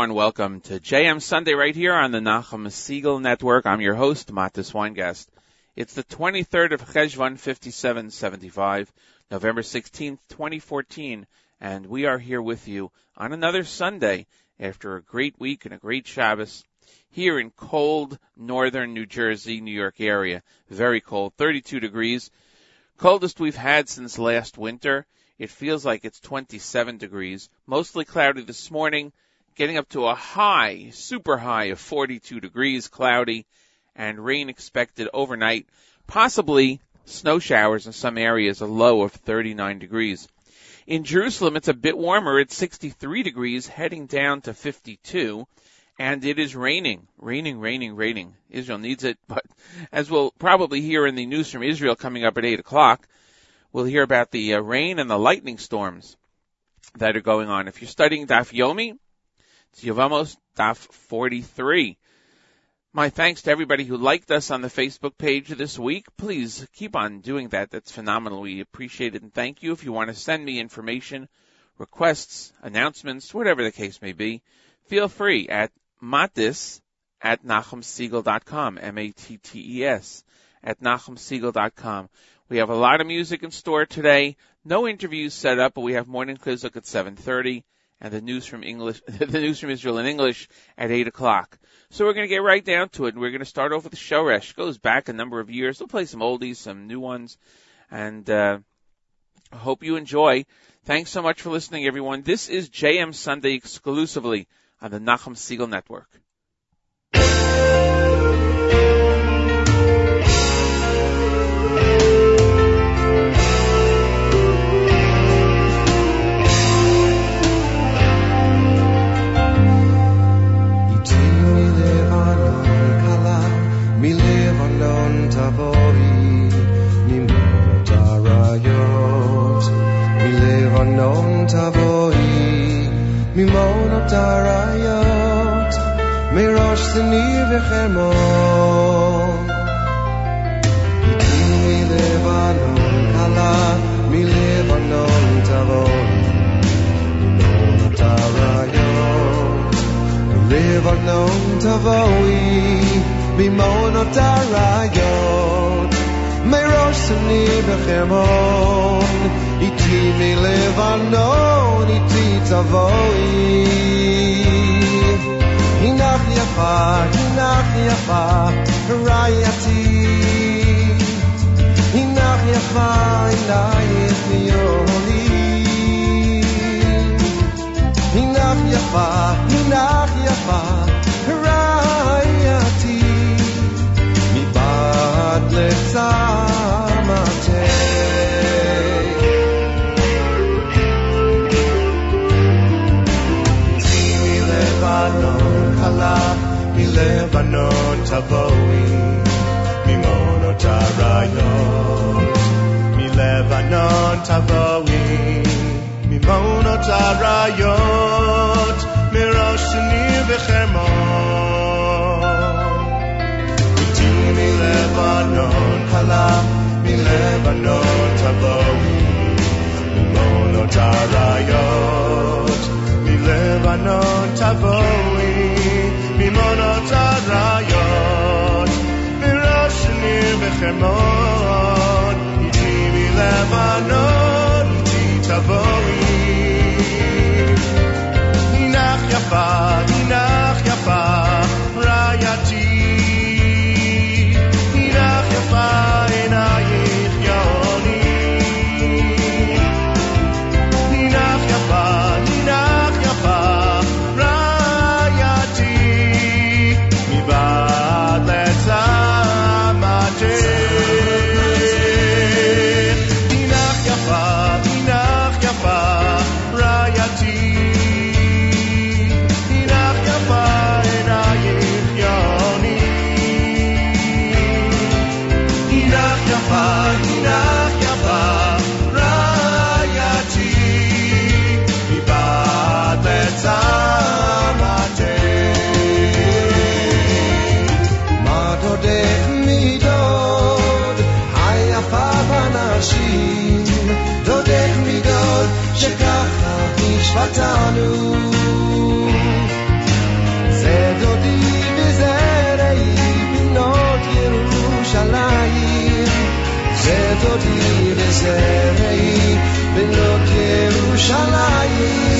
Everyone. Welcome to JM Sunday right here on the Nachum Segal Network. I'm your host, Matis Weingast. It's the 23rd of Cheshvan 5775, November 16th, 2014, and we are here with you on another Sunday after a great week and a great Shabbos here in cold northern New Jersey, New York area. Very cold, 32 degrees. Coldest we've had since last winter. It feels like it's 27 degrees. Mostly cloudy this morning, getting up to a high, super high of 42 degrees, cloudy, and rain expected overnight. Possibly snow showers in some areas, a low of 39 degrees. In Jerusalem, it's a bit warmer. It's 63 degrees, heading down to 52. And it is raining, raining, raining, raining. Israel needs it, but as we'll probably hear in the news from Israel coming up at 8 o'clock, we'll hear about the uh, rain and the lightning storms that are going on. If you're studying Daf Yomi, it's Yevamos Daf 43. My thanks to everybody who liked us on the Facebook page this week. Please keep on doing that. That's phenomenal. We appreciate it and thank you. If you want to send me information, requests, announcements, whatever the case may be, feel free at matis at nachumsegal.com, M-A-T-T-E-S, at nachumsegal.com. We have a lot of music in store today. No interviews set up, but we have morning chizuk at 7.30 and the news from English, the news from Israel in English at 8 o'clock. So we're going to get right down to it and we're going to start off with the Shoresh. Goes back a number of years. We'll play some oldies, some new ones, and, uh, I hope you enjoy. Thanks so much for listening, everyone. This is JM Sunday exclusively on the Nachum Segal Network. מראש שני וחרמון. איתי מלבנון קלה, מלבנון תבואי, ממונות אריות, מלבנון תבואי, ממונות אריות, מראש שני וחרמון. איתי מלבנון, איתי תבואי. הנך יפה, הנך יפה, רעייתי. הנך יפה, אלייך מיולי. הנך יפה, הנך יפה, רעייתי. מבעד לצמתך. Lebanon mi mono tarayot. Mi Lebanon tavoin, mimono tarayot. Miroshni v'chermon. Iti mi Lebanon halam, mi Lebanon mi mono tarayot. Mi Lebanon mi mono. ניר וחרמון, איתי מלבנון, איתי תבואי. Satanu. Zedodi bezerei, Yerushalayim. Zedodi bezerei, benot Yerushalayim.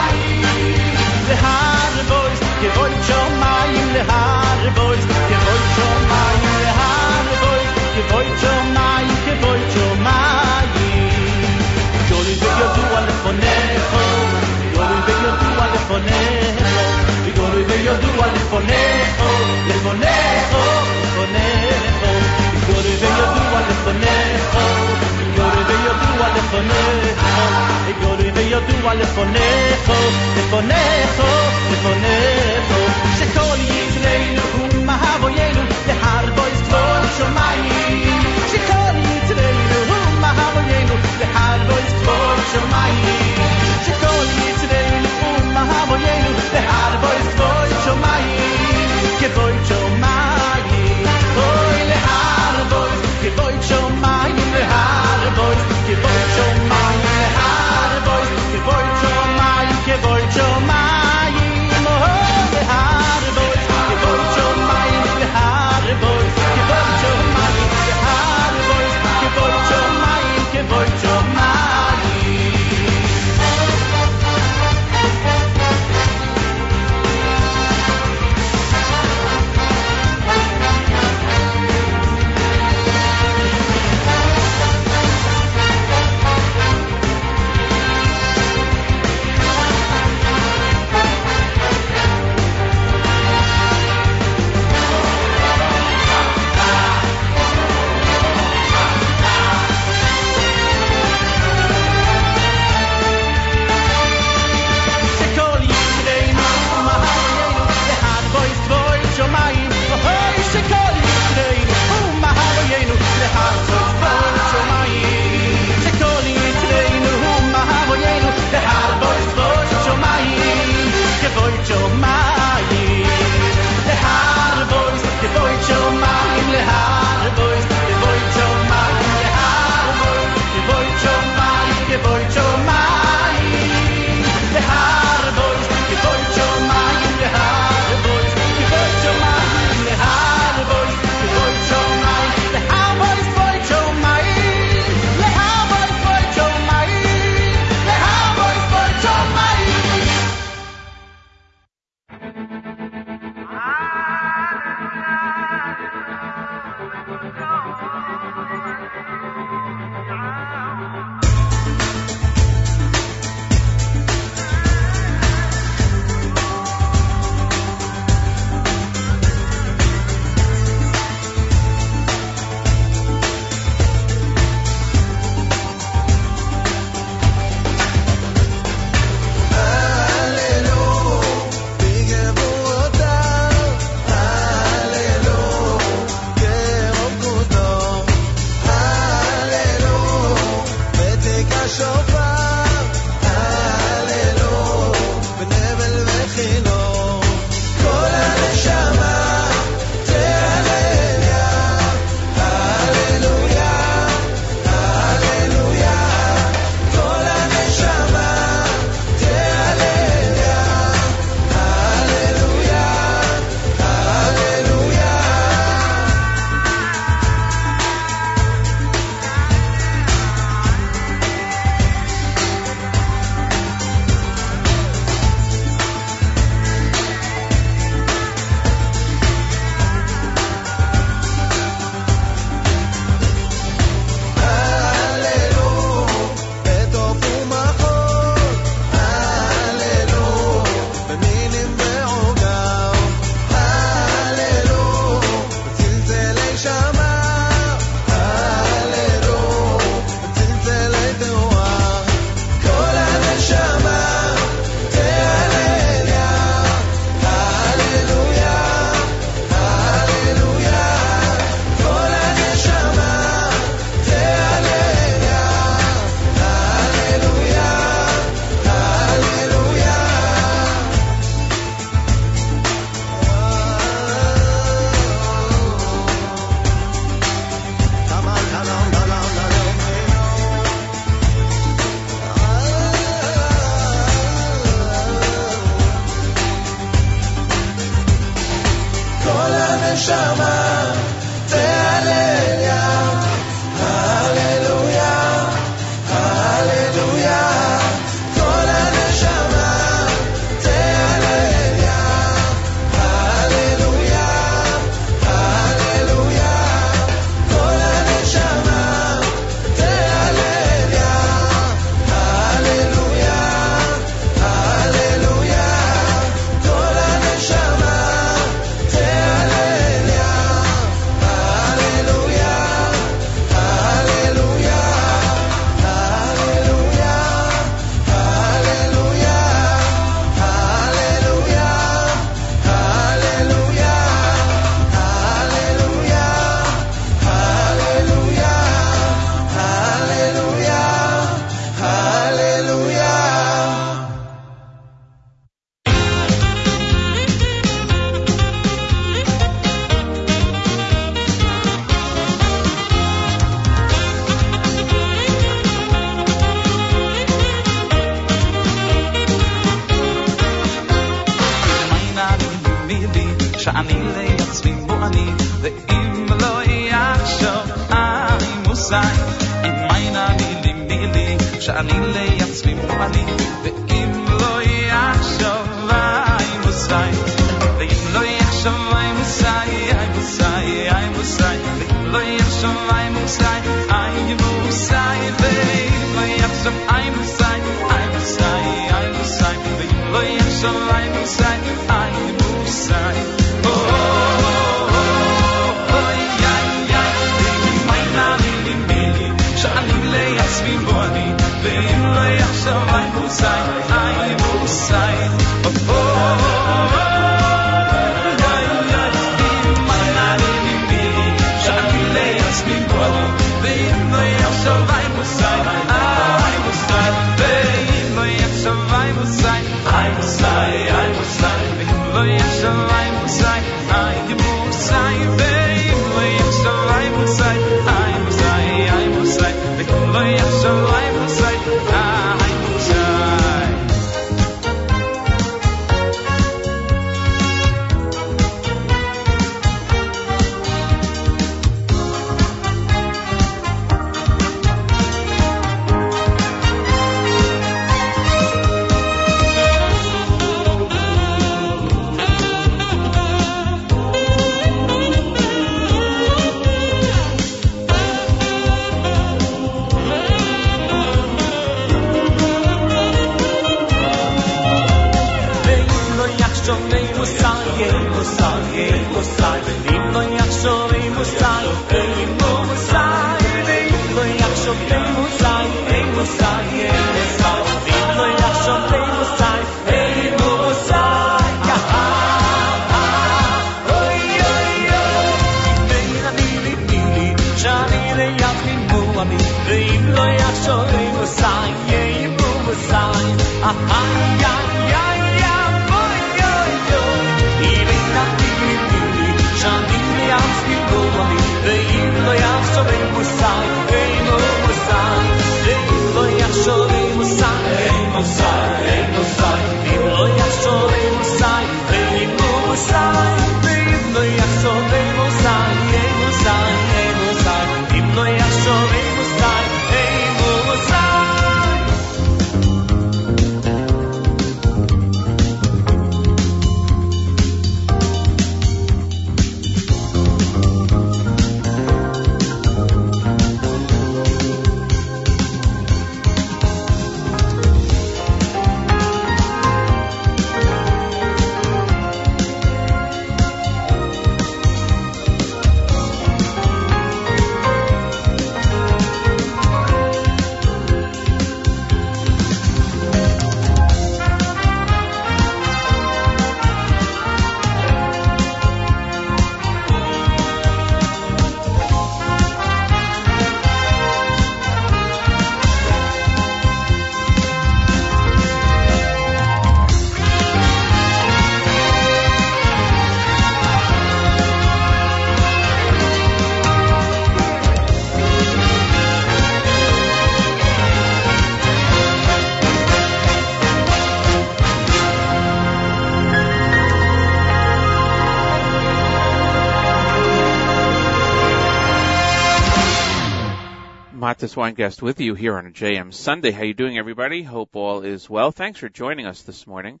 Matis Weingast with you here on a JM Sunday. How you doing, everybody? Hope all is well. Thanks for joining us this morning.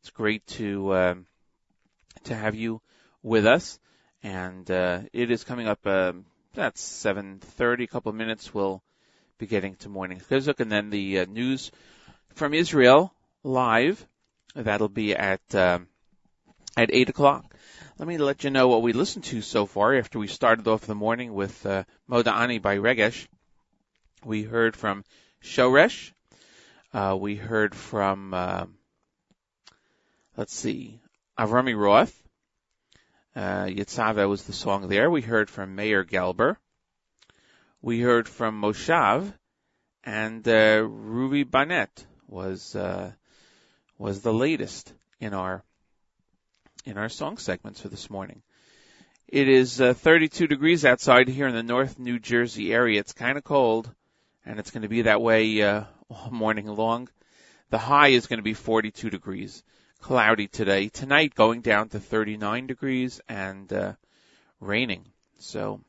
It's great to um, to have you with us, and uh, it is coming up. Um, that's seven thirty. A couple of minutes. We'll be getting to morning chizuk, and then the uh, news from Israel live. That'll be at um, at eight o'clock. Let me let you know what we listened to so far. After we started off the morning with uh, Moda Ani by Regesh, we heard from Shoresh. Uh, we heard from, uh, let's see, Avrami Roth. Uh, Yitzhava was the song there. We heard from Mayor Gelber. We heard from Moshav, and uh, Ruby Barnett was uh, was the latest in our in our song segments for this morning. It is uh, 32 degrees outside here in the North New Jersey area. It's kind of cold, and it's going to be that way uh, all morning long. The high is going to be 42 degrees. Cloudy today. Tonight going down to 39 degrees and uh, raining. So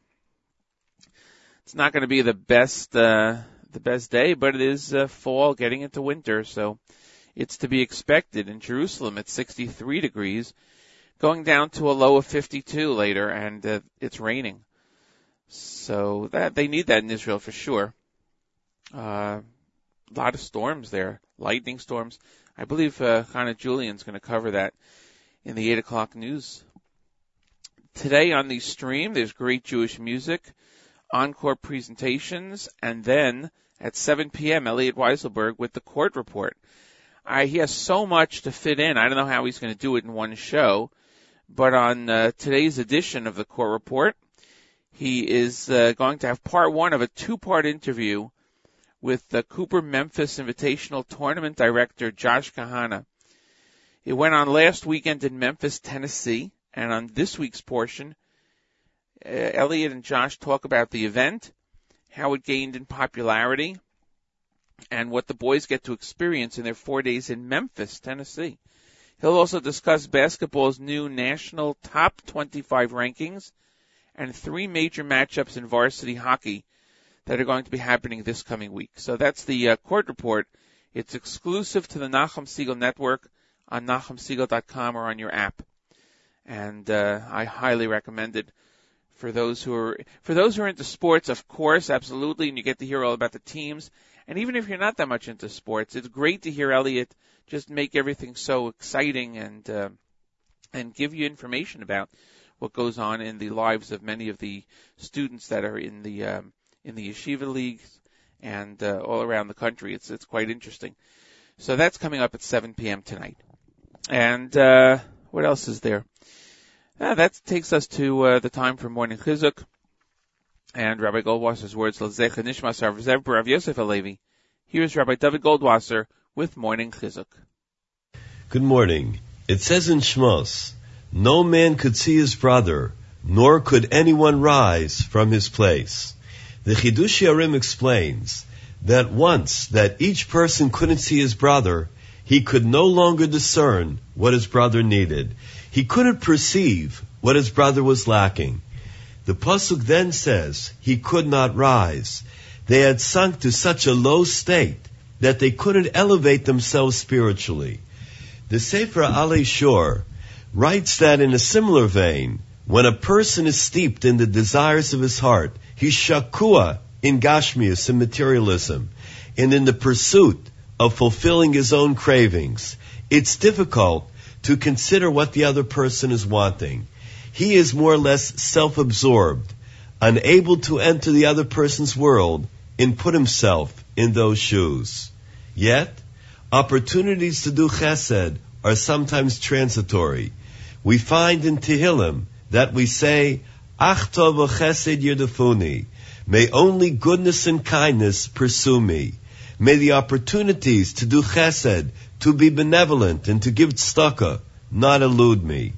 it's not going to be the best uh, the best day, but it is uh, fall, getting into winter, so it's to be expected. In Jerusalem, it's 63 degrees, going down to a low of 52 later, and uh, it's raining. So that they need that in Israel for sure. Uh, a lot of storms there, lightning storms. I believe uh, Hannah Julian's going to cover that in the 8 o'clock news. Today on the stream, there's great Jewish music, encore presentations, and then at 7 p.m., Elliot Weiselberg with the court report. He has so much to fit in. I don't know how he's going to do it in one show, but on uh, today's edition of the court report, he is uh, going to have part one of a two-part interview with the Cooper Memphis Invitational Tournament Director Josh Kahana. It went on last weekend in Memphis, Tennessee, and on this week's portion, uh, Elliot and Josh talk about the event, how it gained in popularity, and what the boys get to experience in their four days in Memphis, Tennessee. He'll also discuss basketball's new national top 25 rankings and three major matchups in varsity hockey that are going to be happening this coming week. So that's the uh, court report. It's exclusive to the Nachum Segal Network on NachumSegal.com or on your app, and uh, I highly recommend it for those who are for those who are into sports. Of course, absolutely, and you get to hear all about the teams. And even if you're not that much into sports, it's great to hear Elliot just make everything so exciting and uh, and give you information about what goes on in the lives of many of the students that are in the um, in the yeshiva leagues and uh, all around the country. It's it's quite interesting. So that's coming up at 7 p.m. tonight. And uh, what else is there? Uh, that takes us to uh, the time for morning chizuk and Rabbi Goldwasser's words. L'zecha nishmas Rav Yosef Alevi. Here's Rabbi David Goldwasser with morning chizuk. Good morning. It says in Shmos, no man could see his brother, nor could anyone rise from his place. The Chidushei HaRim explains that once that each person couldn't see his brother, he could no longer discern what his brother needed. He couldn't perceive what his brother was lacking. The Pasuk then says he could not rise. They had sunk to such a low state that they couldn't elevate themselves spiritually. The Sefer Alei Shur writes that in a similar vein, when a person is steeped in the desires of his heart, he's shakua in Gashmias and materialism, and in the pursuit of fulfilling his own cravings, it's difficult to consider what the other person is wanting. He is more or less self-absorbed, unable to enter the other person's world and put himself in those shoes. Yet, opportunities to do chesed are sometimes transitory. We find in Tehillim that we say, Ach tov chesed yerdefuni. May only goodness and kindness pursue me. May the opportunities to do chesed, to be benevolent, and to give tzedakah not elude me.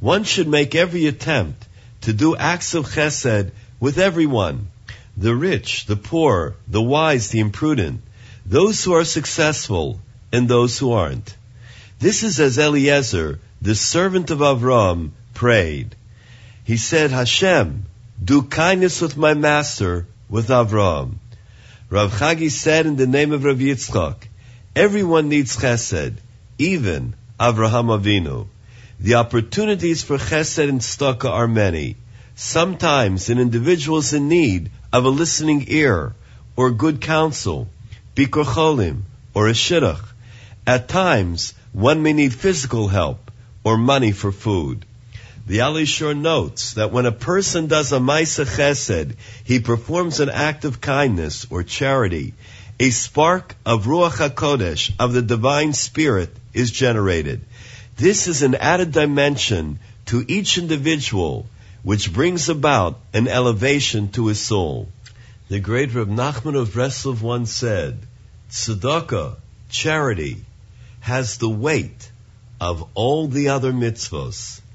One should make every attempt to do acts of chesed with everyone. The rich, the poor, the wise, the imprudent, those who are successful, and those who aren't. This is as Eliezer, the servant of Avram, prayed. He said, Hashem, do kindness with my master, with Avraham. Rav Chagi said in the name of Rav Yitzchak, everyone needs chesed, even Avraham Avinu. The opportunities for chesed and tzedakah are many. Sometimes an individual is in need of a listening ear, or good counsel, bikur cholim, or a shidduch. At times, one may need physical help, or money for food. The Alei Shur notes that when a person does a Maisa Chesed, he performs an act of kindness or charity. A spark of Ruach HaKodesh, of the Divine Spirit, is generated. This is an added dimension to each individual, which brings about an elevation to his soul. The great Reb Nachman of Breslov once said, Tzedakah, charity, has the weight of all the other mitzvos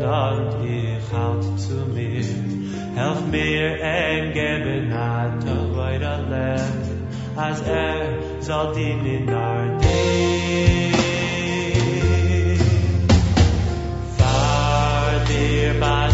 Und ich halt zu mir helf mir en gebe na to weiter lernen as er soll dienen our day Far ba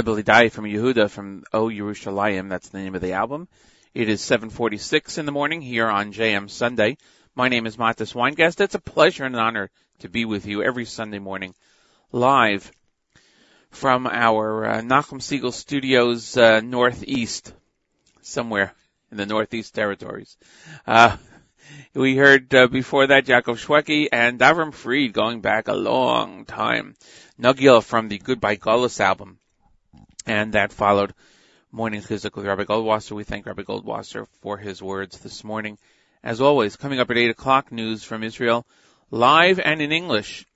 I from Yehuda from O Yerushalayim. That's the name of the album. It is 7:46 in the morning here on JM Sunday. My name is Matis Weingast. It's a pleasure and an honor to be with you every Sunday morning, live from our uh, Nachum Segal Studios uh, northeast, somewhere in the northeast territories. Uh, we heard uh, before that Jacob Shwekey and Avram Fried going back a long time. Nugil from the Goodbye Gullus album. And that followed Morning Chizuk with Rabbi Goldwasser. We thank Rabbi Goldwasser for his words this morning. As always, coming up at 8 o'clock, news from Israel, live and in English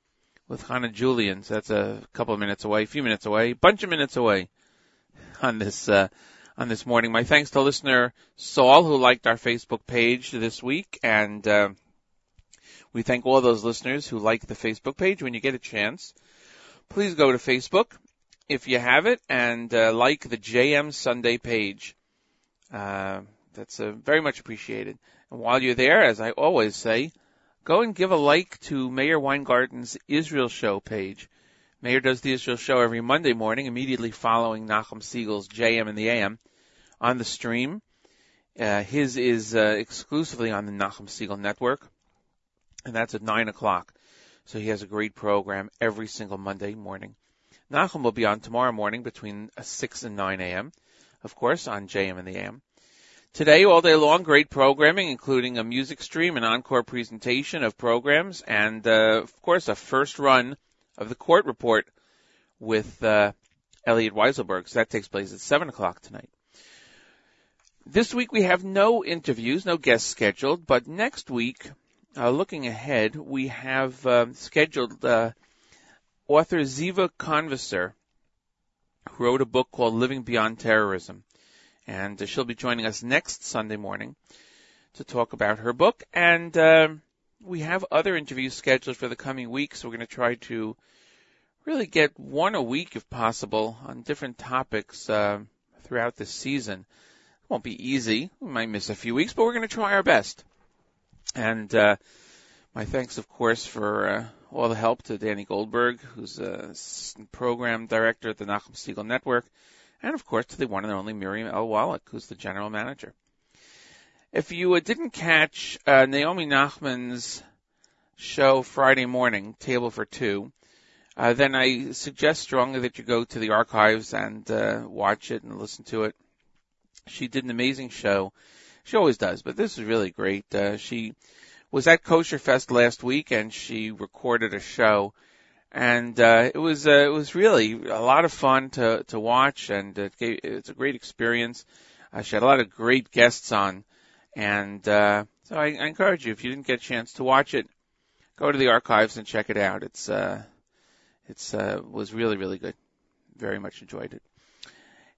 with Hannah Julian. So that's a couple of minutes away, a few minutes away, a bunch of minutes away on this, uh, on this morning. My thanks to listener Saul who liked our Facebook page this week and, uh, we thank all those listeners who like the Facebook page. When you get a chance, please go to Facebook if you have it and uh, like the JM Sunday page. Uh, that's uh, very much appreciated. And while you're there, as I always say, go and give a like to Meir Weingarten's Israel Show page. Meir does the Israel Show every Monday morning, immediately following Nachum Segal's JM and the AM on the stream. Uh, his is uh, exclusively on the Nachum Segal Network, and that's at 9 o'clock. So he has a great program every single Monday morning. Nachum will be on tomorrow morning between 6 and 9 a.m., of course, on JM and the AM. Today, all day long, great programming, including a music stream, an encore presentation of programs, and, uh, of course, a first run of the court report with uh, Elliot Weiselberg. So that takes place at 7 o'clock tonight. This week we have no interviews, no guests scheduled, but next week, uh, looking ahead, we have uh, scheduled uh, author Ziva Conviser, wrote a book called Living Beyond Terrorism. And uh, she'll be joining us next Sunday morning to talk about her book. And uh, we have other interviews scheduled for the coming weeks. So we're going to try to really get one a week, if possible, on different topics uh, throughout the season. It won't be easy. We might miss a few weeks, but we're going to try our best. And uh, my thanks, of course, for uh, all the help to Danny Goldberg, who's a program director at the Nachum Segal Network, and of course to the one and only Miriam L. Wallach, who's the general manager. If you uh, didn't catch uh, Naomi Nachman's show Friday morning, Table for Two, uh, then I suggest strongly that you go to the archives and uh, watch it and listen to it. She did an amazing show. She always does, but this is really great. Uh, she was at Kosher Fest last week and she recorded a show and uh, it was uh, it was really a lot of fun to to watch and it gave, it's a great experience. Uh, she had a lot of great guests on and uh, so I, I encourage you if you didn't get a chance to watch it, go to the archives and check it out. It's uh, it's uh, was really really good. Very much enjoyed it.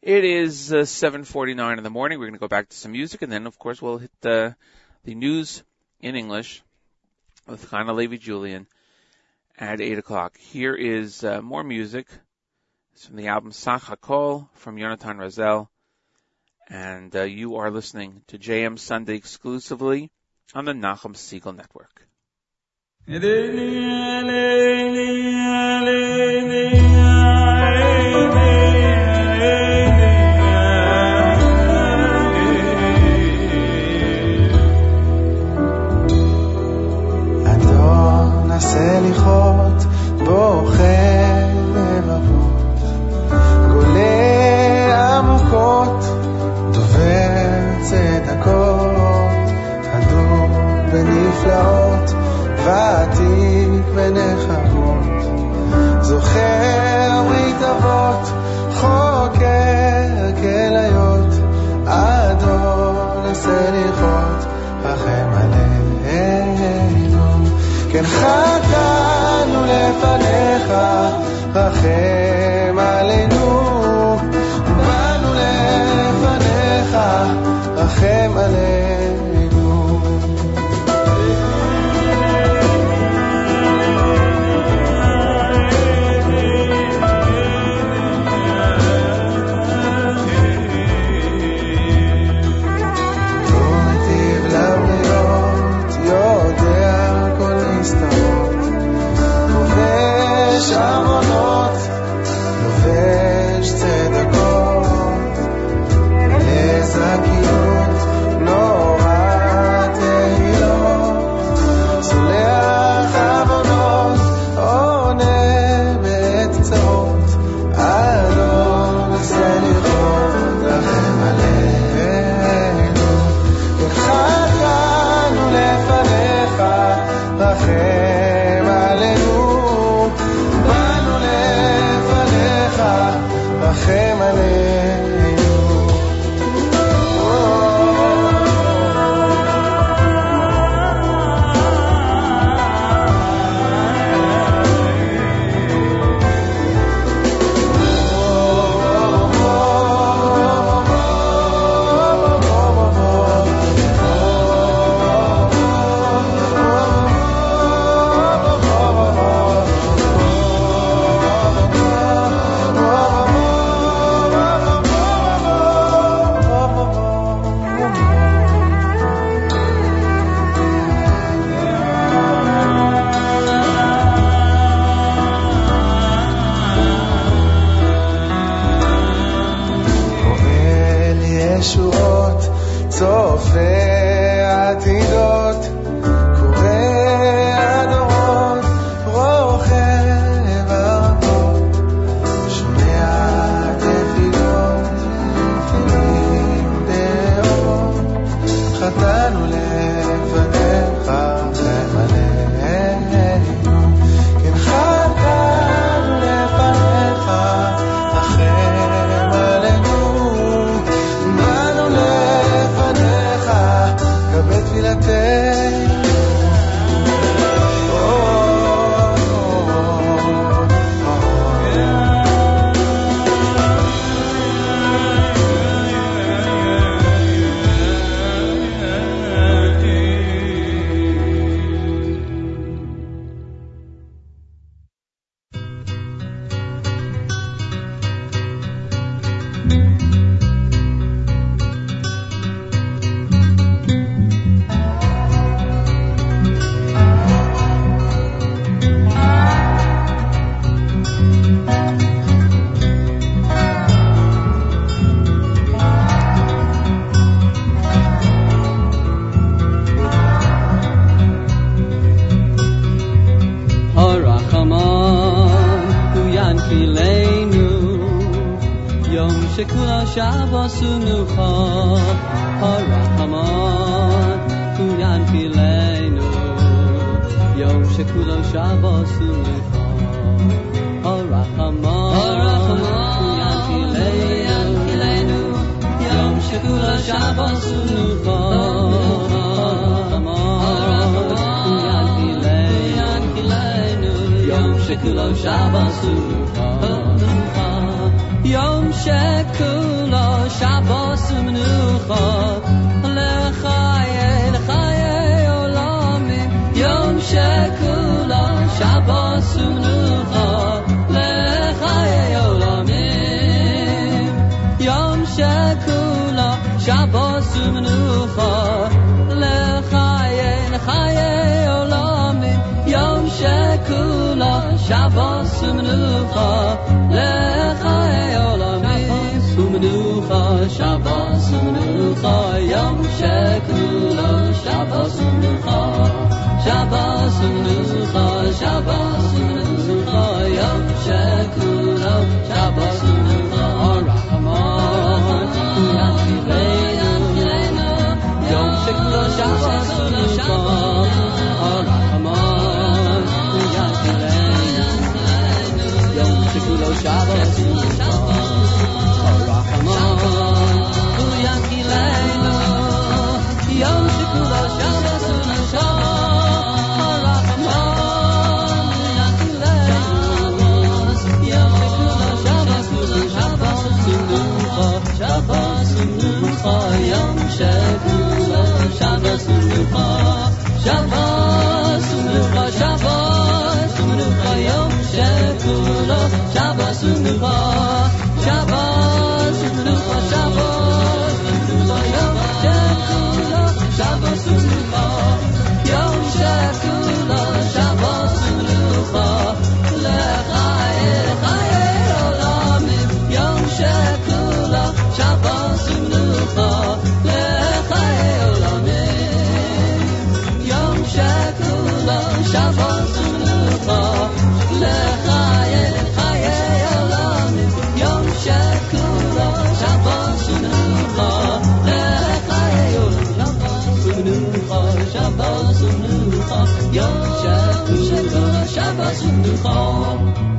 It is uh, 7:49 in the morning. We're going to go back to some music, and then, of course, we'll hit the the news in English with Chana Levi Julian at 8 o'clock. Here is uh, more music. It's from the album Sach HaKol from Yonatan Razel. And uh, you are listening to JM Sunday exclusively on the Nachum Segal Network. ותיק בנחמות זוכר ברית חוקר כליות אדון הסליחות רחם עלינו. כן חטאנו לפניך רחם Shabbos umenucha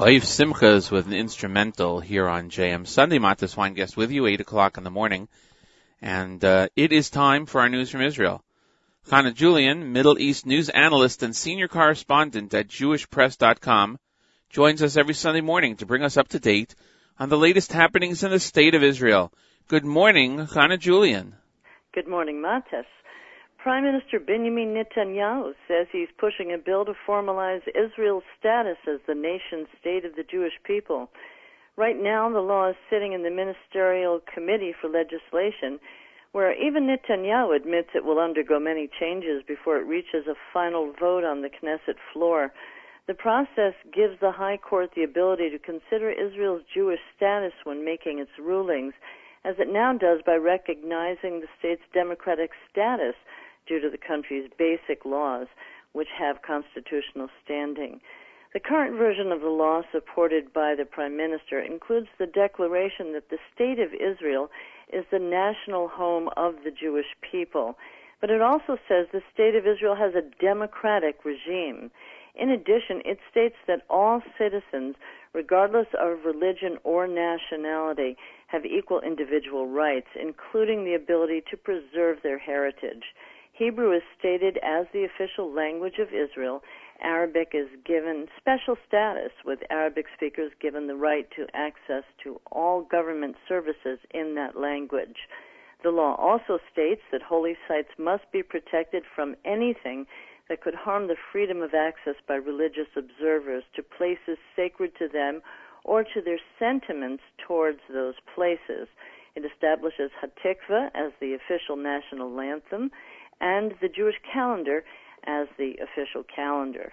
Oiv Simchas with an instrumental here on JM Sunday. Matis Weingast with you, 8 o'clock in the morning. And uh, it is time for our news from Israel. Chana Julian, Middle East news analyst and senior correspondent at JewishPress.com, joins us every Sunday morning to bring us up to date on the latest happenings in the state of Israel. Good morning, Chana Julian. Good morning, Matis. Prime Minister Benjamin Netanyahu says he's pushing a bill to formalize Israel's status as the nation state of the Jewish people. Right now, the law is sitting in the Ministerial Committee for Legislation, where even Netanyahu admits it will undergo many changes before it reaches a final vote on the Knesset floor. The process gives the High Court the ability to consider Israel's Jewish status when making its rulings, as it now does by recognizing the state's democratic status due to the country's basic laws, which have constitutional standing. The current version of the law supported by the Prime Minister includes the declaration that the State of Israel is the national home of the Jewish people. But it also says the State of Israel has a democratic regime. In addition, it states that all citizens, regardless of religion or nationality, have equal individual rights, including the ability to preserve their heritage. Hebrew is stated as the official language of Israel. Arabic is given special status, with Arabic speakers given the right to access to all government services in that language. The law also states that holy sites must be protected from anything that could harm the freedom of access by religious observers to places sacred to them or to their sentiments towards those places. It establishes Hatikva as the official national anthem and the Jewish calendar as the official calendar.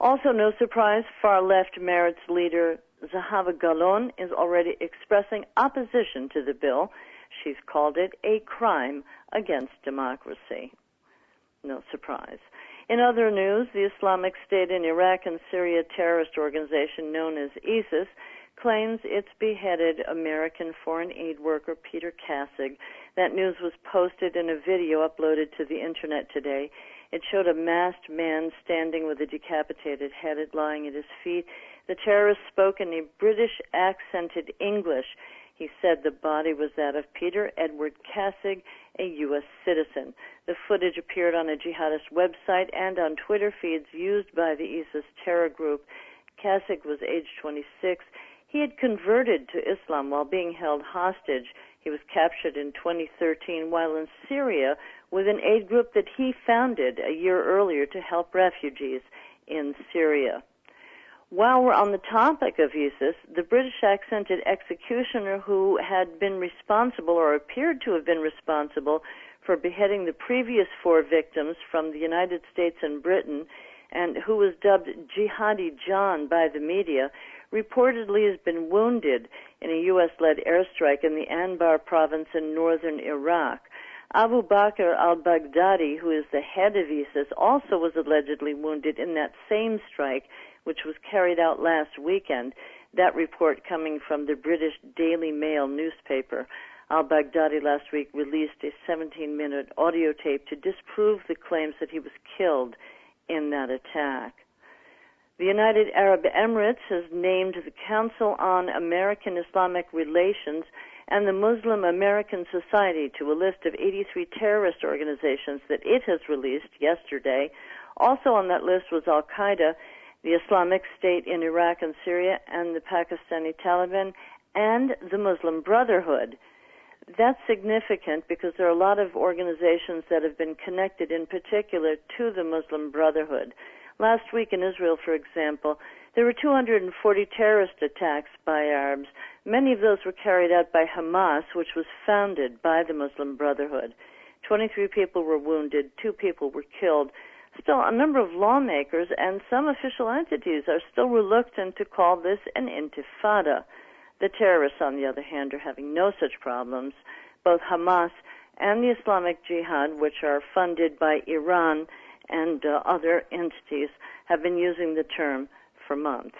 Also, no surprise, far left Meretz leader Zahava Galon is already expressing opposition to the bill. She's called it a crime against democracy. No surprise. In other news, the Islamic State in Iraq and Syria terrorist organization known as ISIS claims it's beheaded American foreign aid worker Peter Kassig that news was posted in a video uploaded to the internet today. It showed a masked man standing with a decapitated head lying at his feet. The terrorist spoke in a British accented English. He said the body was that of Peter Edward Kassig, a U.S. citizen. The footage appeared on a jihadist website and on Twitter feeds used by the ISIS terror group. Kassig was age 26. He had converted to Islam while being held hostage he was captured in 2013 while in Syria with an aid group that he founded a year earlier to help refugees in Syria. While we're on the topic of ISIS, the British accented executioner who had been responsible or appeared to have been responsible for beheading the previous four victims from the United States and Britain and who was dubbed Jihadi John by the media reportedly has been wounded in a U.S.-led airstrike in the Anbar province in northern Iraq. Abu Bakr al-Baghdadi, who is the head of ISIS, also was allegedly wounded in that same strike, which was carried out last weekend. That report coming from the British Daily Mail newspaper. Al-Baghdadi last week released a 17-minute audio tape to disprove the claims that he was killed in that attack. The United Arab Emirates has named the Council on American Islamic Relations and the Muslim American Society to a list of 83 terrorist organizations that it has released yesterday. Also on that list was Al Qaeda, the Islamic State in Iraq and Syria, and the Pakistani Taliban, and the Muslim Brotherhood. That's significant because there are a lot of organizations that have been connected in particular to the Muslim Brotherhood. Last week in Israel, for example, there were 240 terrorist attacks by Arabs. Many of those were carried out by Hamas, which was founded by the Muslim Brotherhood. 23 people were wounded, two people were killed. Still, a number of lawmakers and some official entities are still reluctant to call this an intifada. The terrorists, on the other hand, are having no such problems. Both Hamas and the Islamic Jihad, which are funded by Iran and uh, other entities have been using the term for months.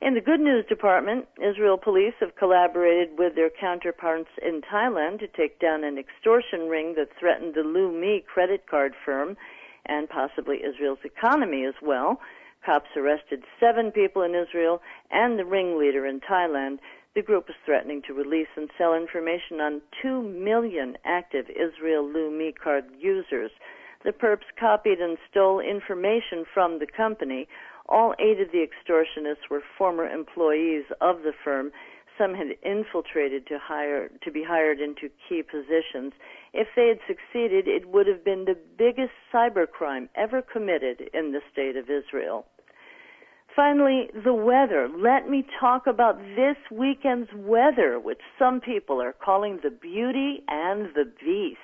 In the good news department, Israel police have collaborated with their counterparts in Thailand to take down an extortion ring that threatened the Leumi credit card firm and possibly Israel's economy as well. Cops arrested seven people in Israel and the ringleader in Thailand. The group is threatening to release and sell information on two million active Israel Leumi card users. The perps copied and stole information from the company all eight of the extortionists were former employees of the firm. Some had infiltrated to hire to be hired into key positions. If they had succeeded, it would have been the biggest cybercrime ever committed in the state of Israel. Finally, the weather. Let me talk about this weekend's weather, which some people are calling the beauty and the beast.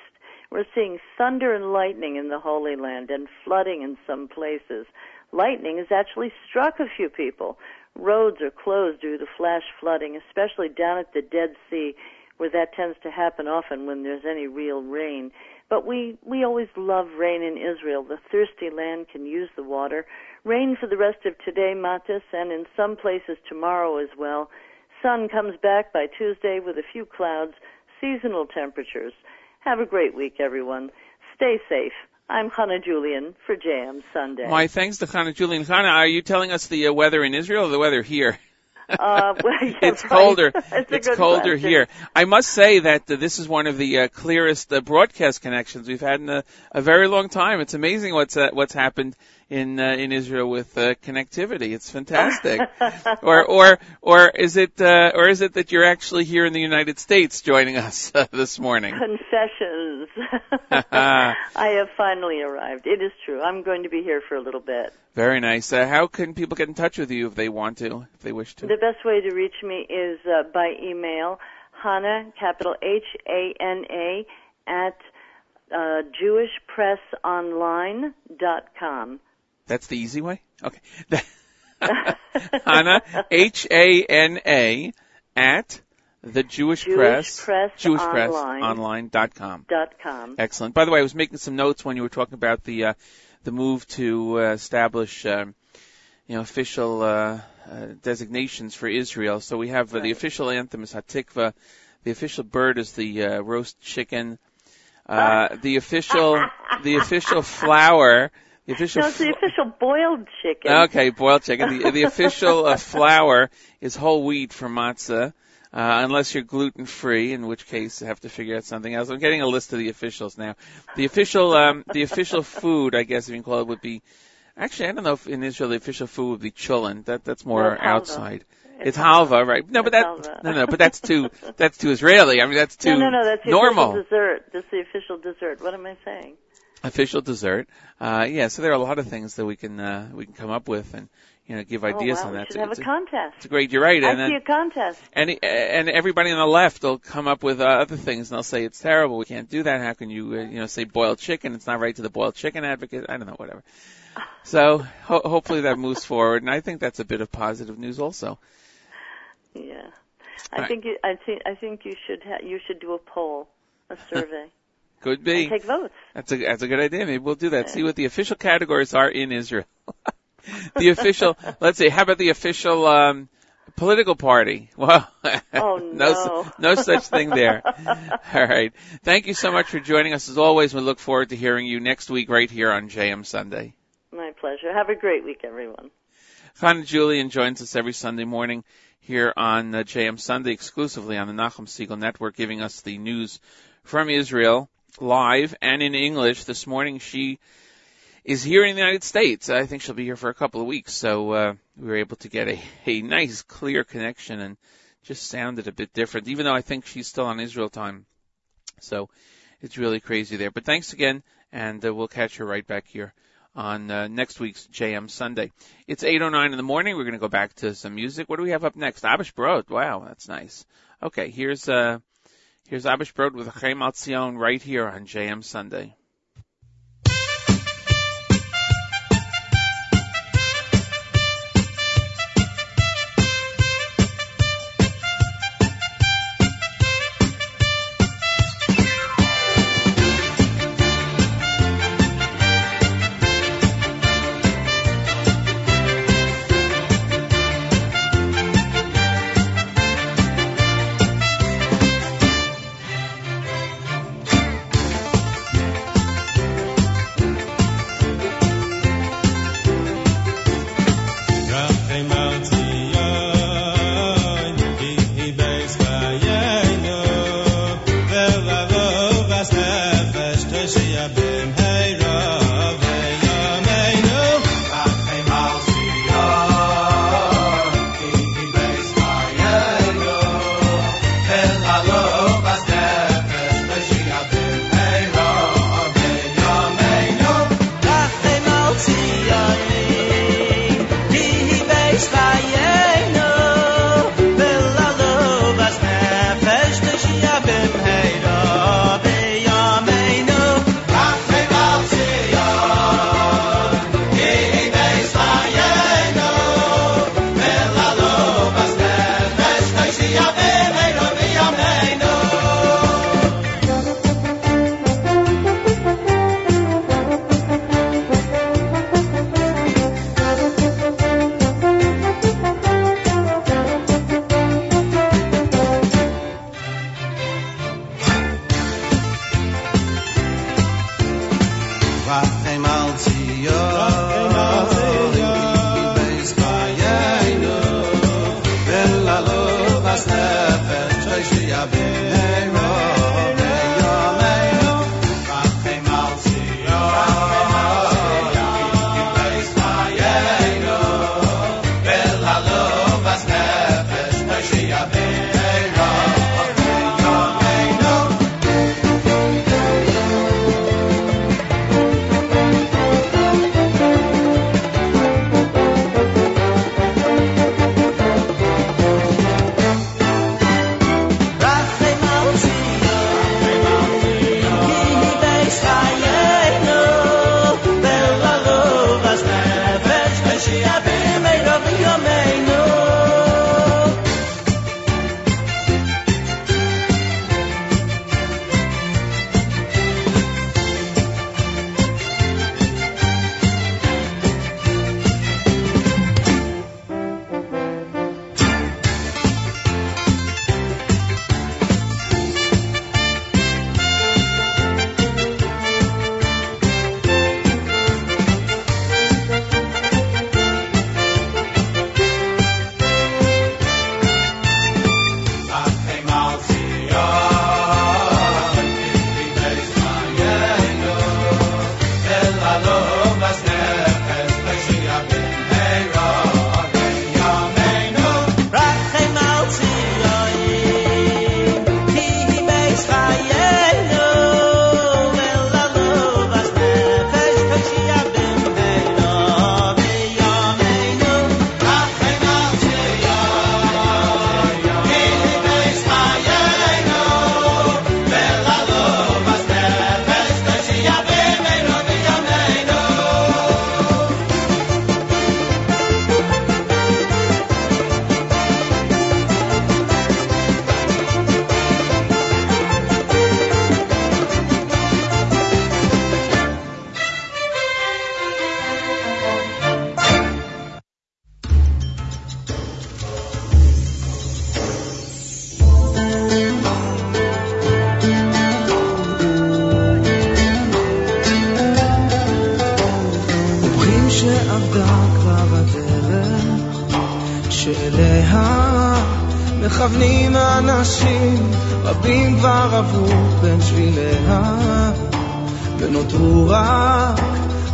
We're seeing thunder and lightning in the Holy Land and flooding in some places lightning has actually struck a few people. Roads are closed due to flash flooding, especially down at the Dead Sea, where that tends to happen often when there's any real rain. But we, we always love rain in Israel. The thirsty land can use the water. Rain for the rest of today, Matis, and in some places tomorrow as well. Sun comes back by Tuesday with a few clouds, seasonal temperatures. Have a great week, everyone. Stay safe. I'm Hana Julian for JM Sunday. My thanks to Hana Julian. Hana, are you telling us the uh, weather in Israel or the weather here? Uh, well, yeah, it's right. colder. It's colder question. here. I must say that uh, this is one of the uh, clearest uh, broadcast connections we've had in a, a very long time. It's amazing what's uh, what's happened in uh, in Israel with uh, connectivity. It's fantastic. or or or is it uh, or is it that you're actually here in the United States joining us uh, this morning? Confessions. I have finally arrived. It is true. I'm going to be here for a little bit. Very nice. Uh, how can people get in touch with you if they want to, if they wish to? The best way to reach me is uh, by email, Hana, capital H A N A, at uh, JewishPressOnline.com. That's the easy way? Okay. Hana, H-A-N-A, at the Jewish, Jewish Press, Press Jewish. Press Online dot com. Dot com. Excellent. By the way, I was making some notes when you were talking about the uh, the move to uh, establish um, you know official uh, uh, designations for Israel. So we have uh, the official anthem is Hatikva, the official bird is the uh, roast chicken, uh, the official the official flower, the official No, it's the official boiled chicken. Okay, boiled chicken. The, the official uh, flour is whole wheat for matzah, uh, unless you're gluten free, in which case I have to figure out something else. I'm getting a list of the officials now. The official, um, the official food, I guess, if you can call it, would be. Actually, I don't know if in Israel the official food would be chulin. That that's more No, outside. It's It's halva, right? No, but that halva. no, no, but that's too that's too Israeli. I mean, that's too no, no, no, that's the normal. official dessert. That's the official dessert. What am I saying? Official dessert. Uh, yeah, so there are a lot of things that we can uh, we can come up with and you know give ideas oh, wow, on we that. should have it's, a contest. it's great. You're right. And I then, see a contest. and and everybody on the left will come up with uh, other things and they'll say it's terrible. We can't do that. How can you uh, you know say boiled chicken? It's not right to the boiled chicken advocate. I don't know, whatever. So ho- hopefully that moves forward, and I think that's a bit of positive news also. Yeah, I think you, I think I think you should ha- you should do a poll, a survey, Could be. and take votes. That's a that's a good idea. Maybe we'll do that. See what the official categories are in Israel. the official. Let's see. How about the official um, political party? Well, Oh, no, no. no such thing there. All right. Thank you so much for joining us. As always, we look forward to hearing you next week right here on JM Sunday. My pleasure. Have a great week, everyone. Hana Julian joins us every Sunday morning here on uh, JM Sunday exclusively on the Nachum Segal Network, giving us the news from Israel live and in English. This morning she is here in the United States. I think she'll be here for a couple of weeks, so uh, we were able to get a, a nice, clear connection and just sounded a bit different, even though I think she's still on Israel time. So it's really crazy there. But thanks again, and uh, we'll catch her right back here on uh, next week's JM Sunday. It's 8.09 in the morning. We're going to go back to some music. What do we have up next? Abish Brod. Wow, that's nice. Okay, here's, uh, here's Abish Brod with Chaim Al right here on JM Sunday.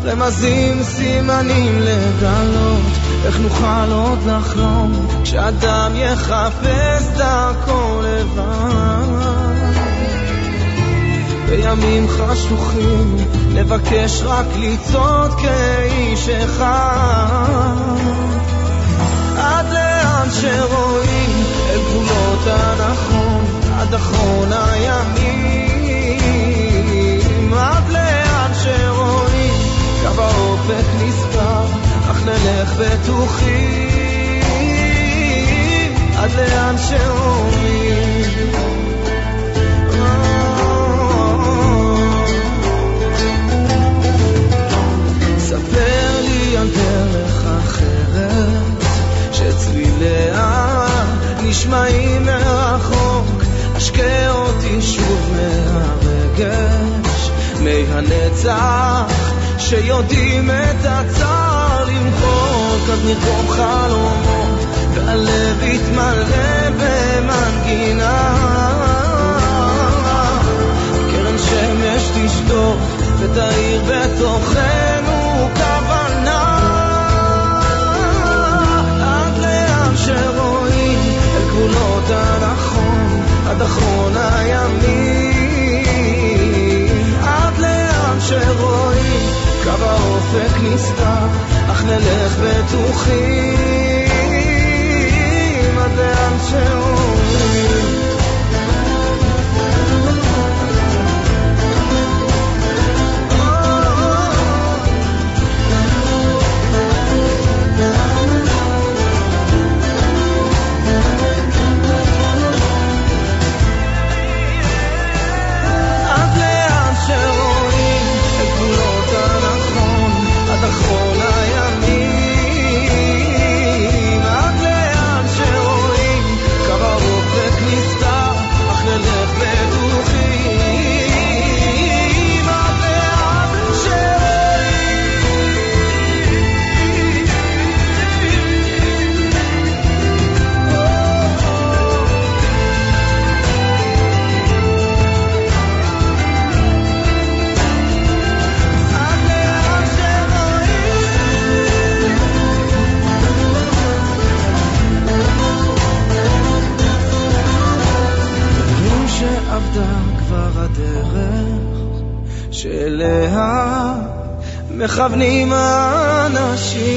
רמזים, סימנים לגלות, איך נוכל עוד לחלום, כשאדם יחפש דרכו לבד. בימים חשוכים, נבקש רק לצעוד כאיש אחד. עד לאן שרואים, אל גבולות הנכון, עד אחרון הימים. האופק נסתר, אך נלך בטוחים עד לאן שאומרים. ספר לי על דרך אחרת, שצליליה נשמעים מרחוק, השקה אותי שוב מהרגש, מי הנצח שיודעים את הצער למחוק, אז נרקום חלומות, והלב יתמלא במנגינה. קרן שמש תשטוף ותאיר בתוכנו כוונה. עד לאן שרואים אל גבולות הנכון, עד אחרון הימים. עד לאן שרואים קו האופק נסתר, אך נלך בטוחים עד לאן שאומרים. הדרך שאליה מכוונים האנשים.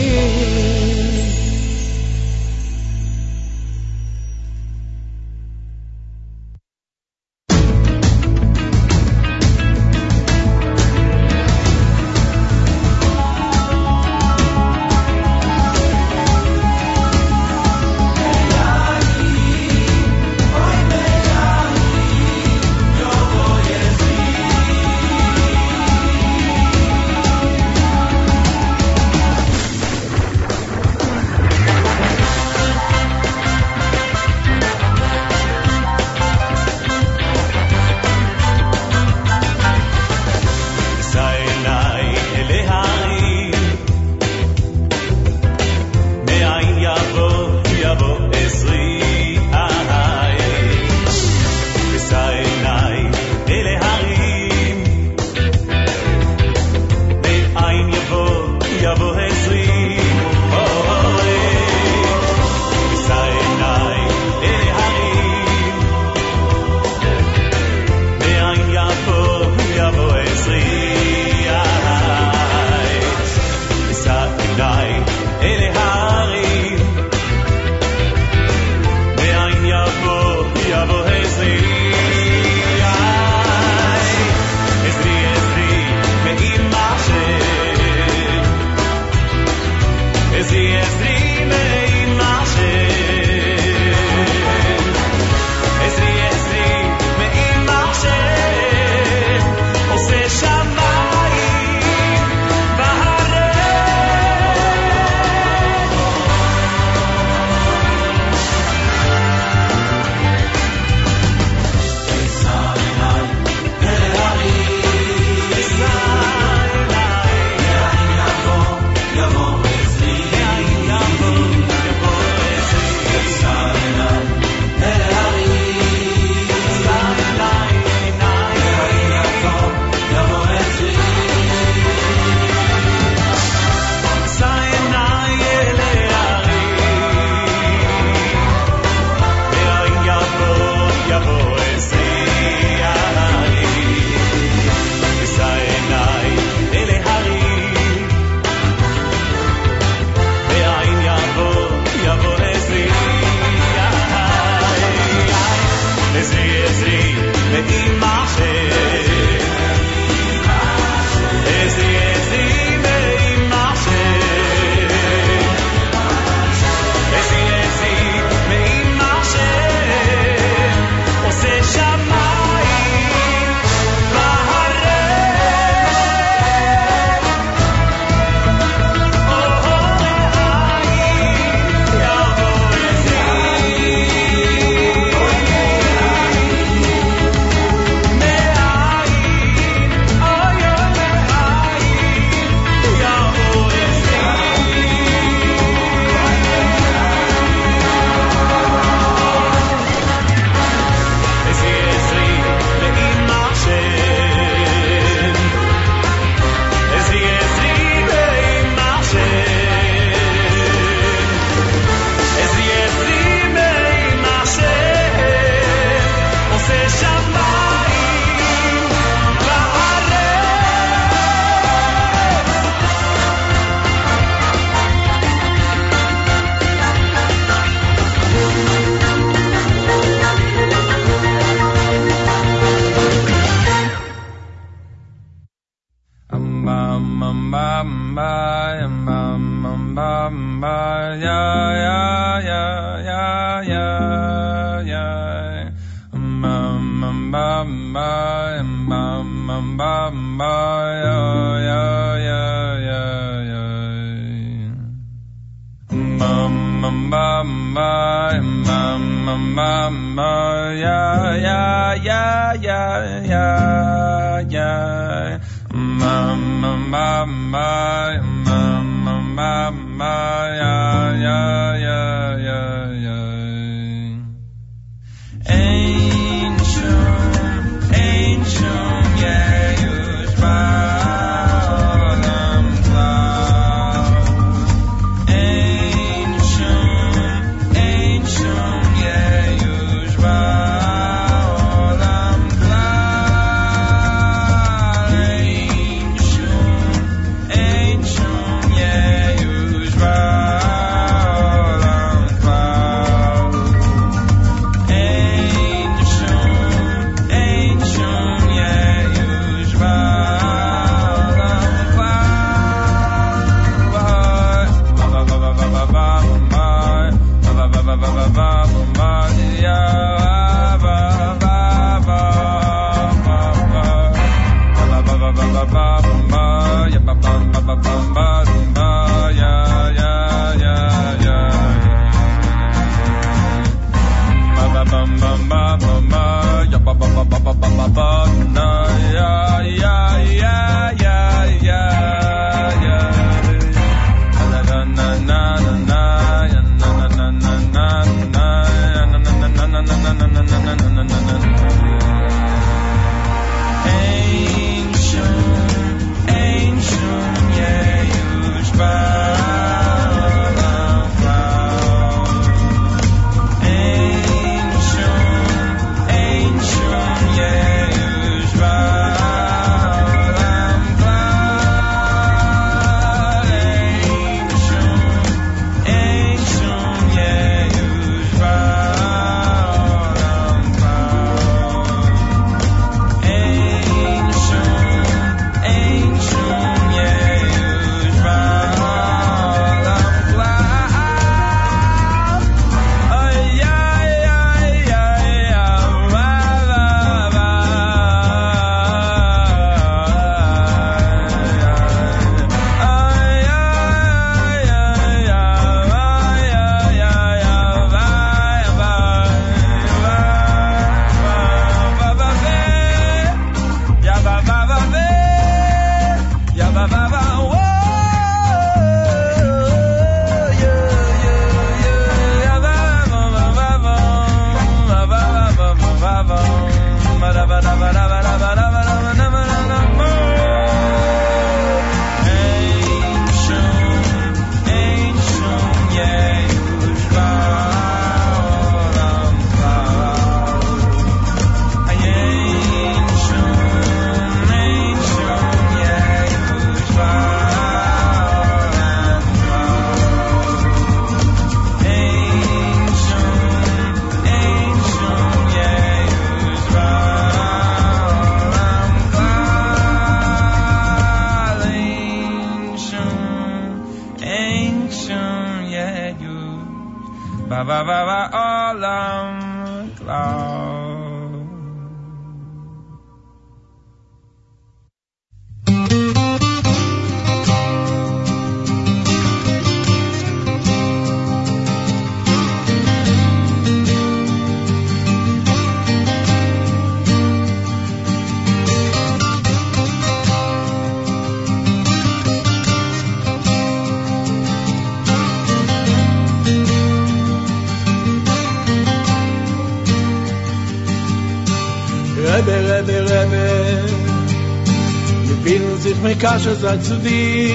Kasche sein zu dir.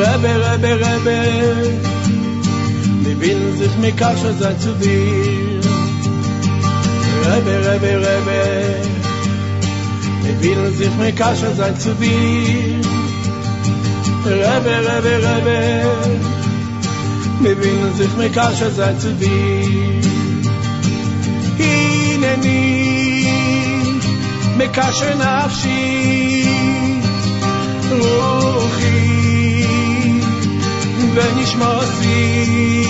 Rebbe, Rebbe, Rebbe, wir binden sich mit Kasche sein zu dir. Rebbe, Rebbe, Rebbe, wir binden sich mit Kasche sein zu dir. הנני מקשר נפשי רוחי ונשמתי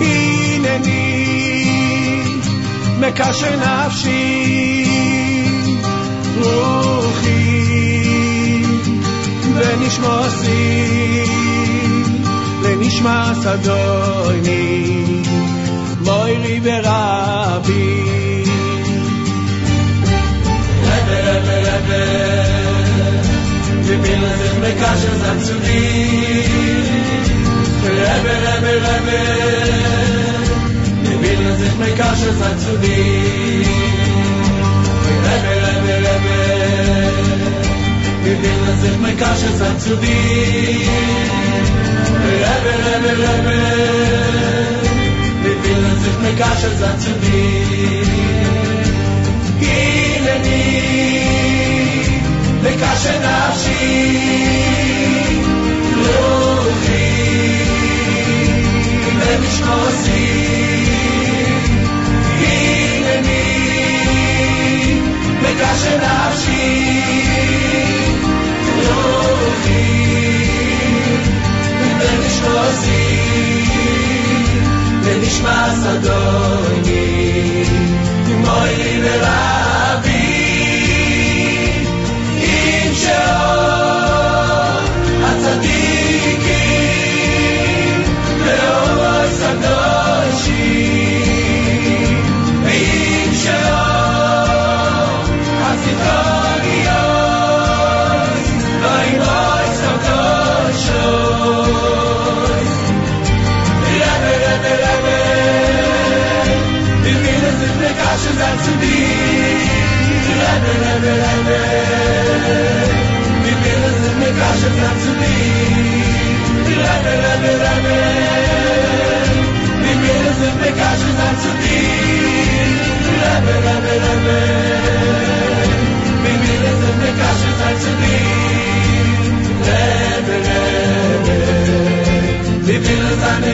הנני מקשר נפשי רוחי ונשמתי לנשמת אדוני moiri berabi Rebbe, Rebbe, Rebbe Wir bilden sich mit Kasher sein zu dir Rebbe, Rebbe, Rebbe Wir bilden sich mit Kasher sein zu dir Rebbe, Rebbe, Rebbe Wir bilden sich mit Kasher sein zu dir Rebbe, Rebbe, Rebbe wir willen sich mit Kasche sein zu dir. Hineni, mit Kasche nafshi, Ruchi, ונשמוסי. Hineni, mit Kasche nafshi, Ruchi, ונשמוסי. ונשמע סדוני מוי ורבי Rebbe, Rebbe, Rebbe Wir willen sich mit Kasche sein zu dir Rebbe, Rebbe, Rebbe Wir willen sich mit Kasche sein zu dir Rebbe, Rebbe Wir willen seine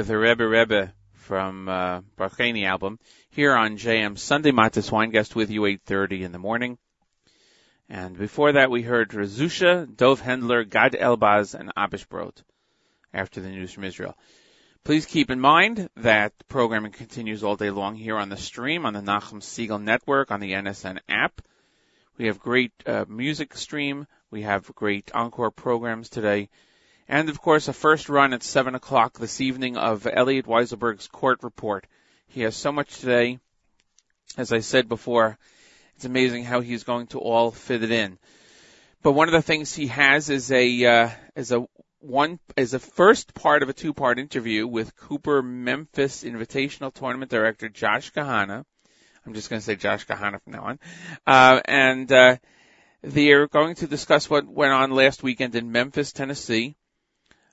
with a Rebbe Rebbe from uh, album here on JM Sunday. Matis Weingast with you 8:30 in the morning. And before that, we heard Razusha, Dov Hendler, Gad Elbaz, and Abish Brot after the news from Israel. Please keep in mind that programming continues all day long here on the stream on the Nachum Segal Network on the NSN app. We have great uh, music stream. We have great encore programs today. And of course, a first run at 7 o'clock this evening of Elliot Weiselberg's court report. He has so much today. As I said before, it's amazing how he's going to all fit it in. But one of the things he has is a, uh, is a one, is a first part of a two part interview with Cooper Memphis Invitational Tournament Director Josh Kahana I'm just going to say Josh Kahana from now on. Uh, and uh, they're going to discuss what went on last weekend in Memphis, Tennessee.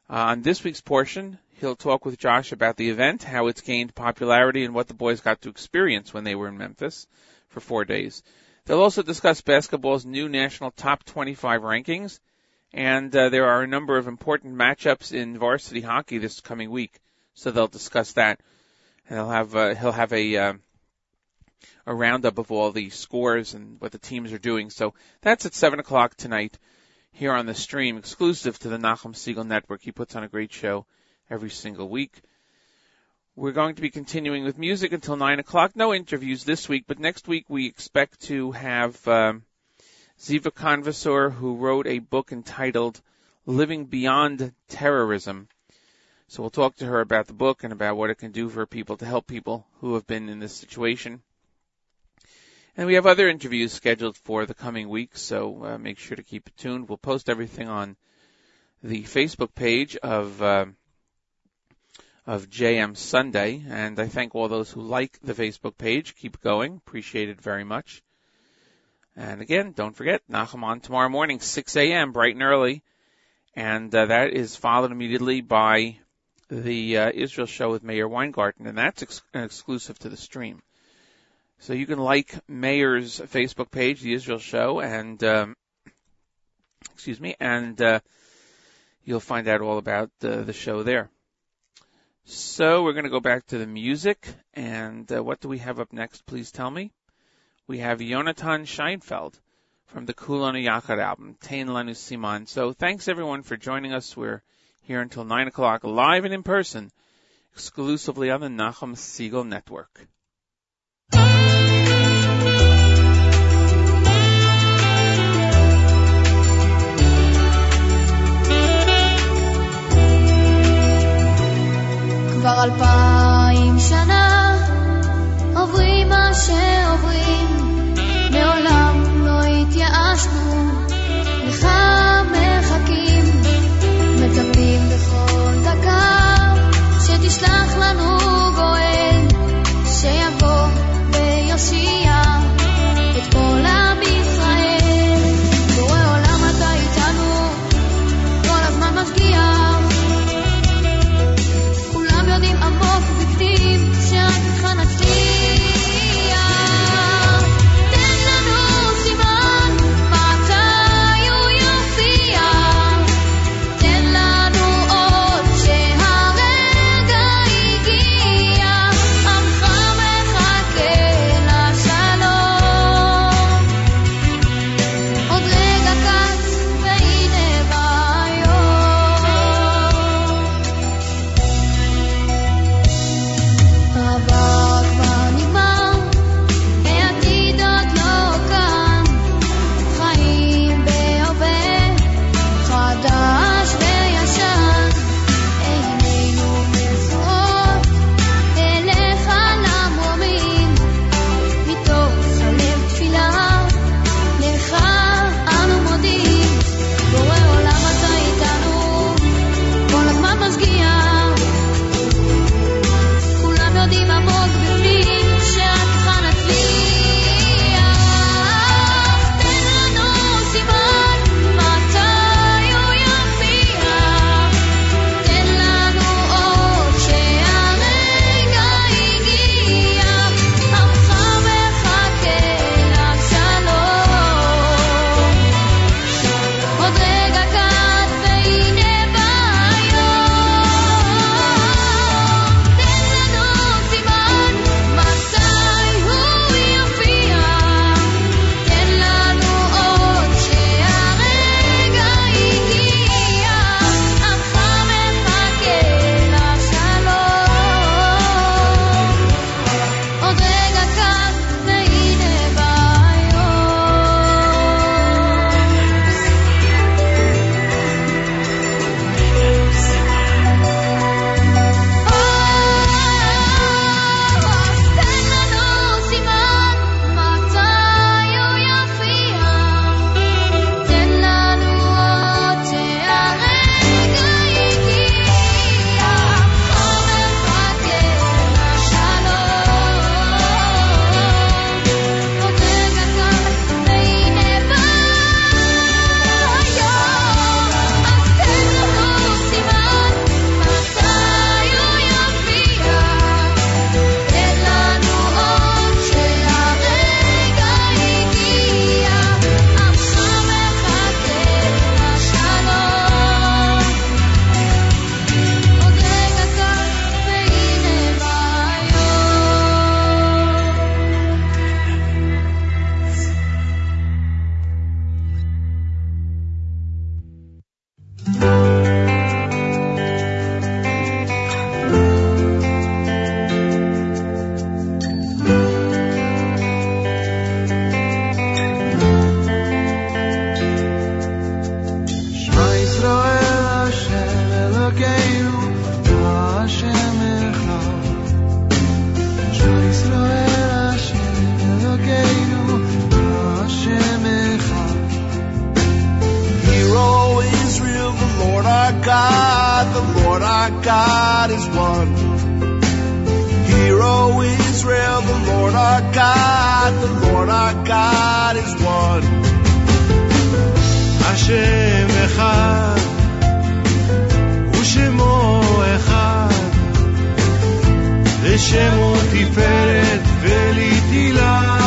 Uh, on this week's portion, he'll talk with Josh about the event, how it's gained popularity, and what the boys got to experience when they were in Memphis for four days. They'll also discuss basketball's new national top 25 rankings, and uh, there are a number of important matchups in varsity hockey this coming week, so they'll discuss that. And he'll have uh, he'll have a uh, a roundup of all the scores and what the teams are doing. So that's at 7 o'clock tonight here on the stream, exclusive to the Nachum Segal Network. He puts on a great show every single week. We're going to be continuing with music until 9 o'clock. No interviews this week, but next week we expect to have um, Ziva Conversor, who wrote a book entitled Living Beyond Terrorism. So we'll talk to her about the book and about what it can do for people to help people who have been in this situation. And we have other interviews scheduled for the coming weeks, so uh, make sure to keep it tuned. We'll post everything on the Facebook page of uh, of JM Sunday, and I thank all those who like the Facebook page. Keep going, appreciate it very much. And again, don't forget Nachum on tomorrow morning, 6 a.m., bright and early, and uh, that is followed immediately by the uh, Israel show with Meir Weingarten, and that's ex- exclusive to the stream. So you can like Meir's Facebook page, The Israel Show, and um, excuse me, and uh, you'll find out all about the, the show there. So we're going to go back to the music, and uh, what do we have up next? Please tell me. We have Yonatan Scheinfeld from the Kulon Yachad album, Tain Lanu Siman. So thanks everyone for joining us. We're here until 9 o'clock, live and in person, exclusively on the Nachum Segal Network. כבר אלפיים שנה. עוברים מה שעוברים, מעולם לא התייאשנו, God, the Lord our God is one. Hear, O Israel, the Lord our God, the Lord our God is one. Hashem Echad, Ushemo Echad, Veshemo Tiferet Velitilah.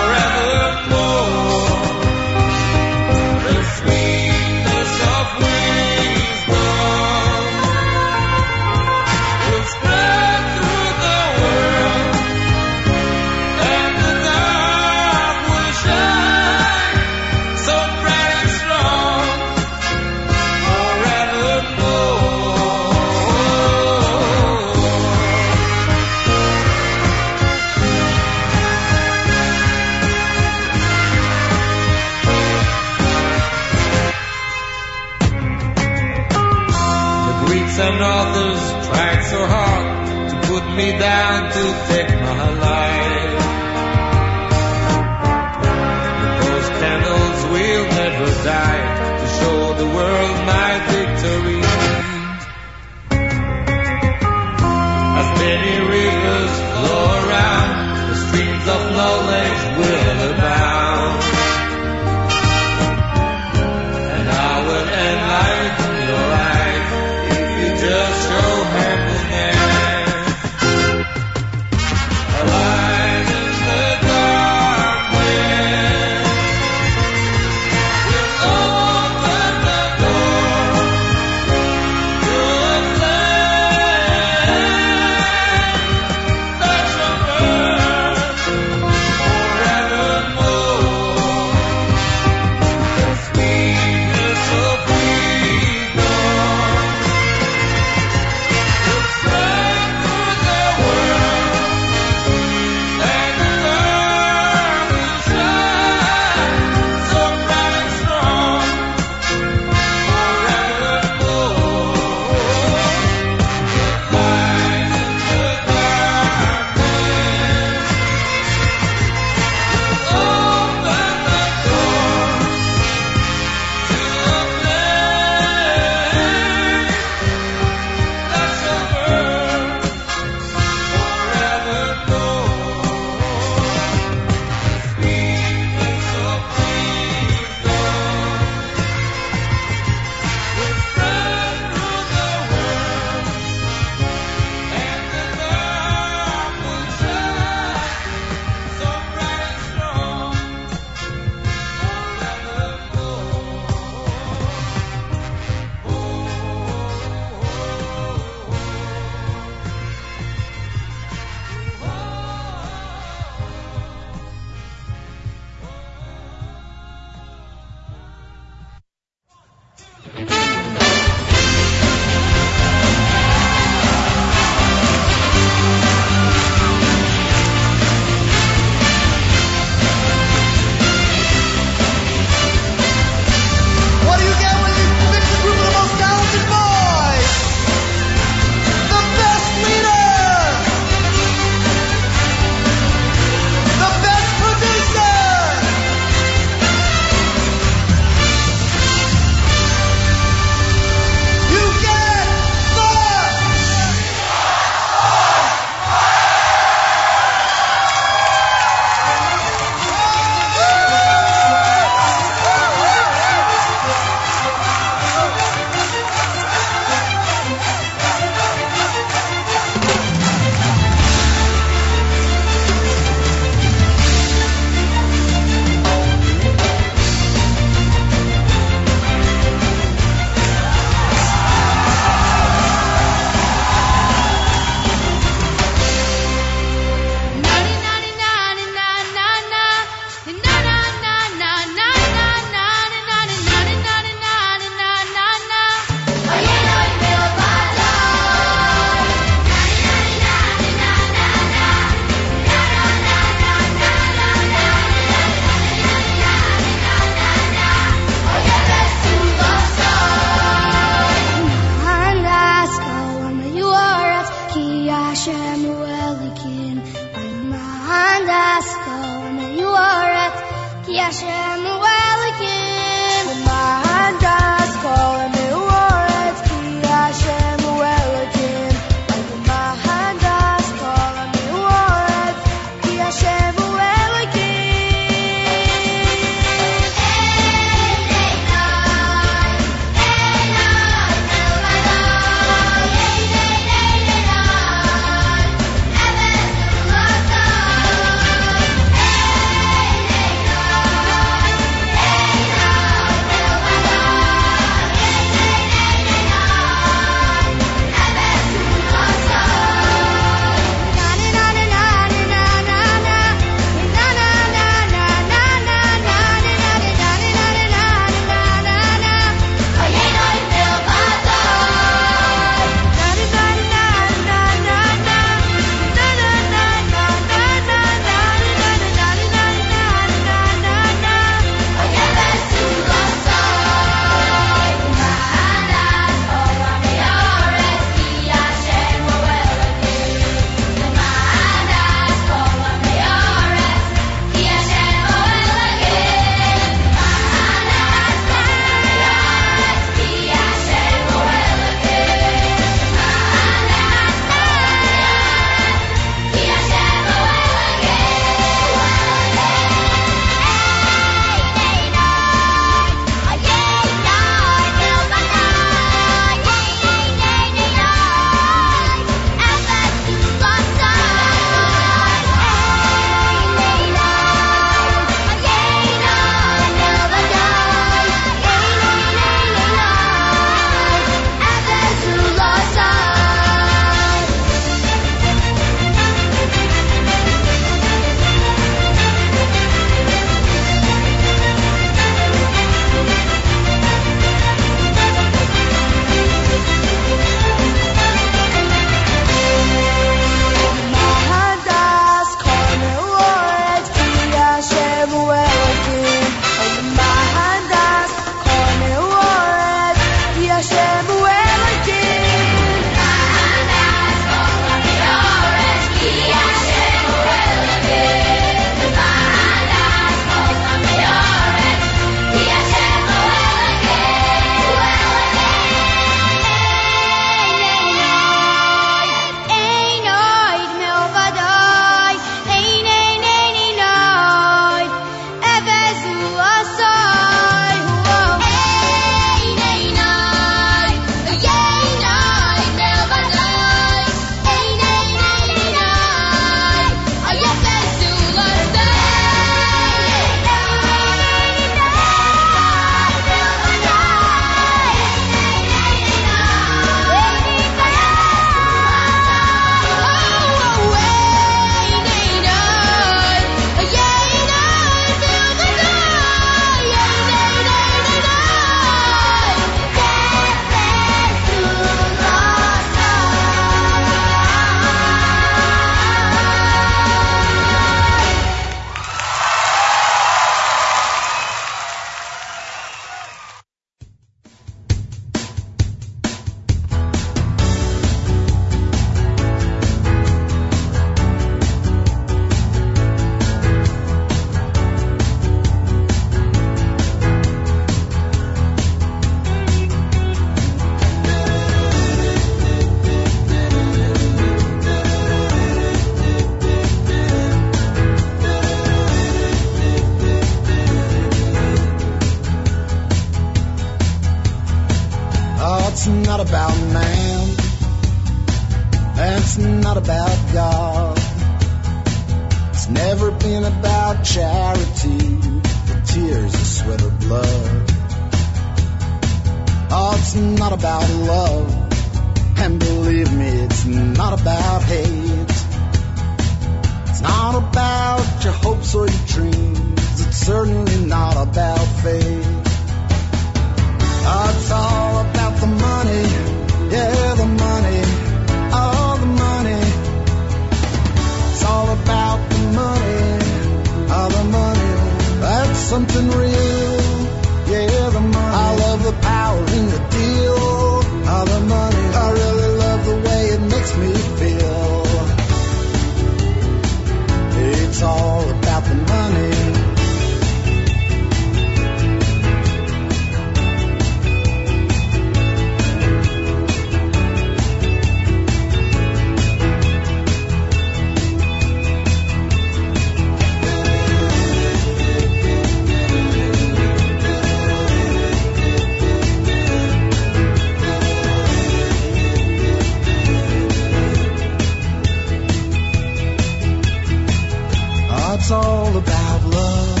God's all about love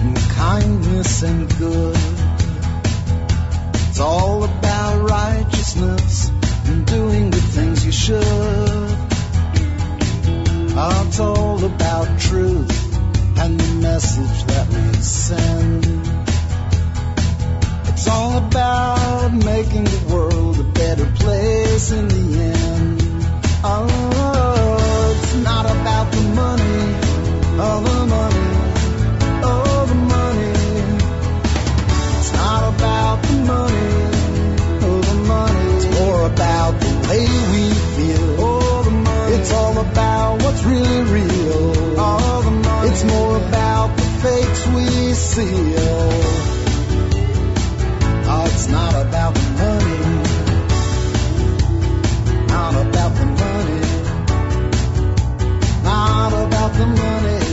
and kindness and good. It's all about righteousness and doing the things you should. It's all about truth and the message that we send. It's all about making the world a better place in the end. Oh it's not about the money, The money.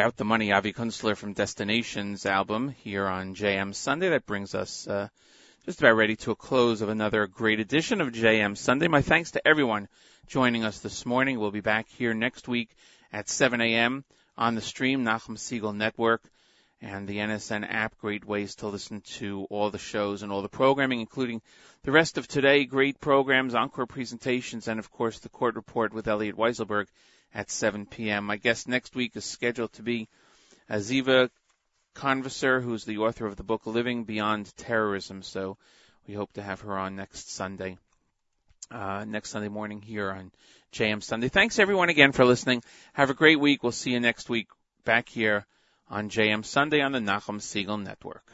About the Money, Avi Kunstler from Destinations album here on JM Sunday. That brings us uh, just about ready to a close of another great edition of JM Sunday. My thanks to everyone joining us this morning. We'll be back here next week at 7 a.m. on the stream, Nachum Segal Network and the NSN app. Great ways to listen to all the shows and all the programming, including the rest of today. Great programs, encore presentations, and of course the court report with Elliot Weiselberg at 7 p.m. My guest next week is scheduled to be Aziva Converser, who's the author of the book Living Beyond Terrorism. So we hope to have her on next Sunday, uh, next Sunday morning here on JM Sunday. Thanks everyone again for listening. Have a great week. We'll see you next week back here on JM Sunday on the Nachum Segal Network.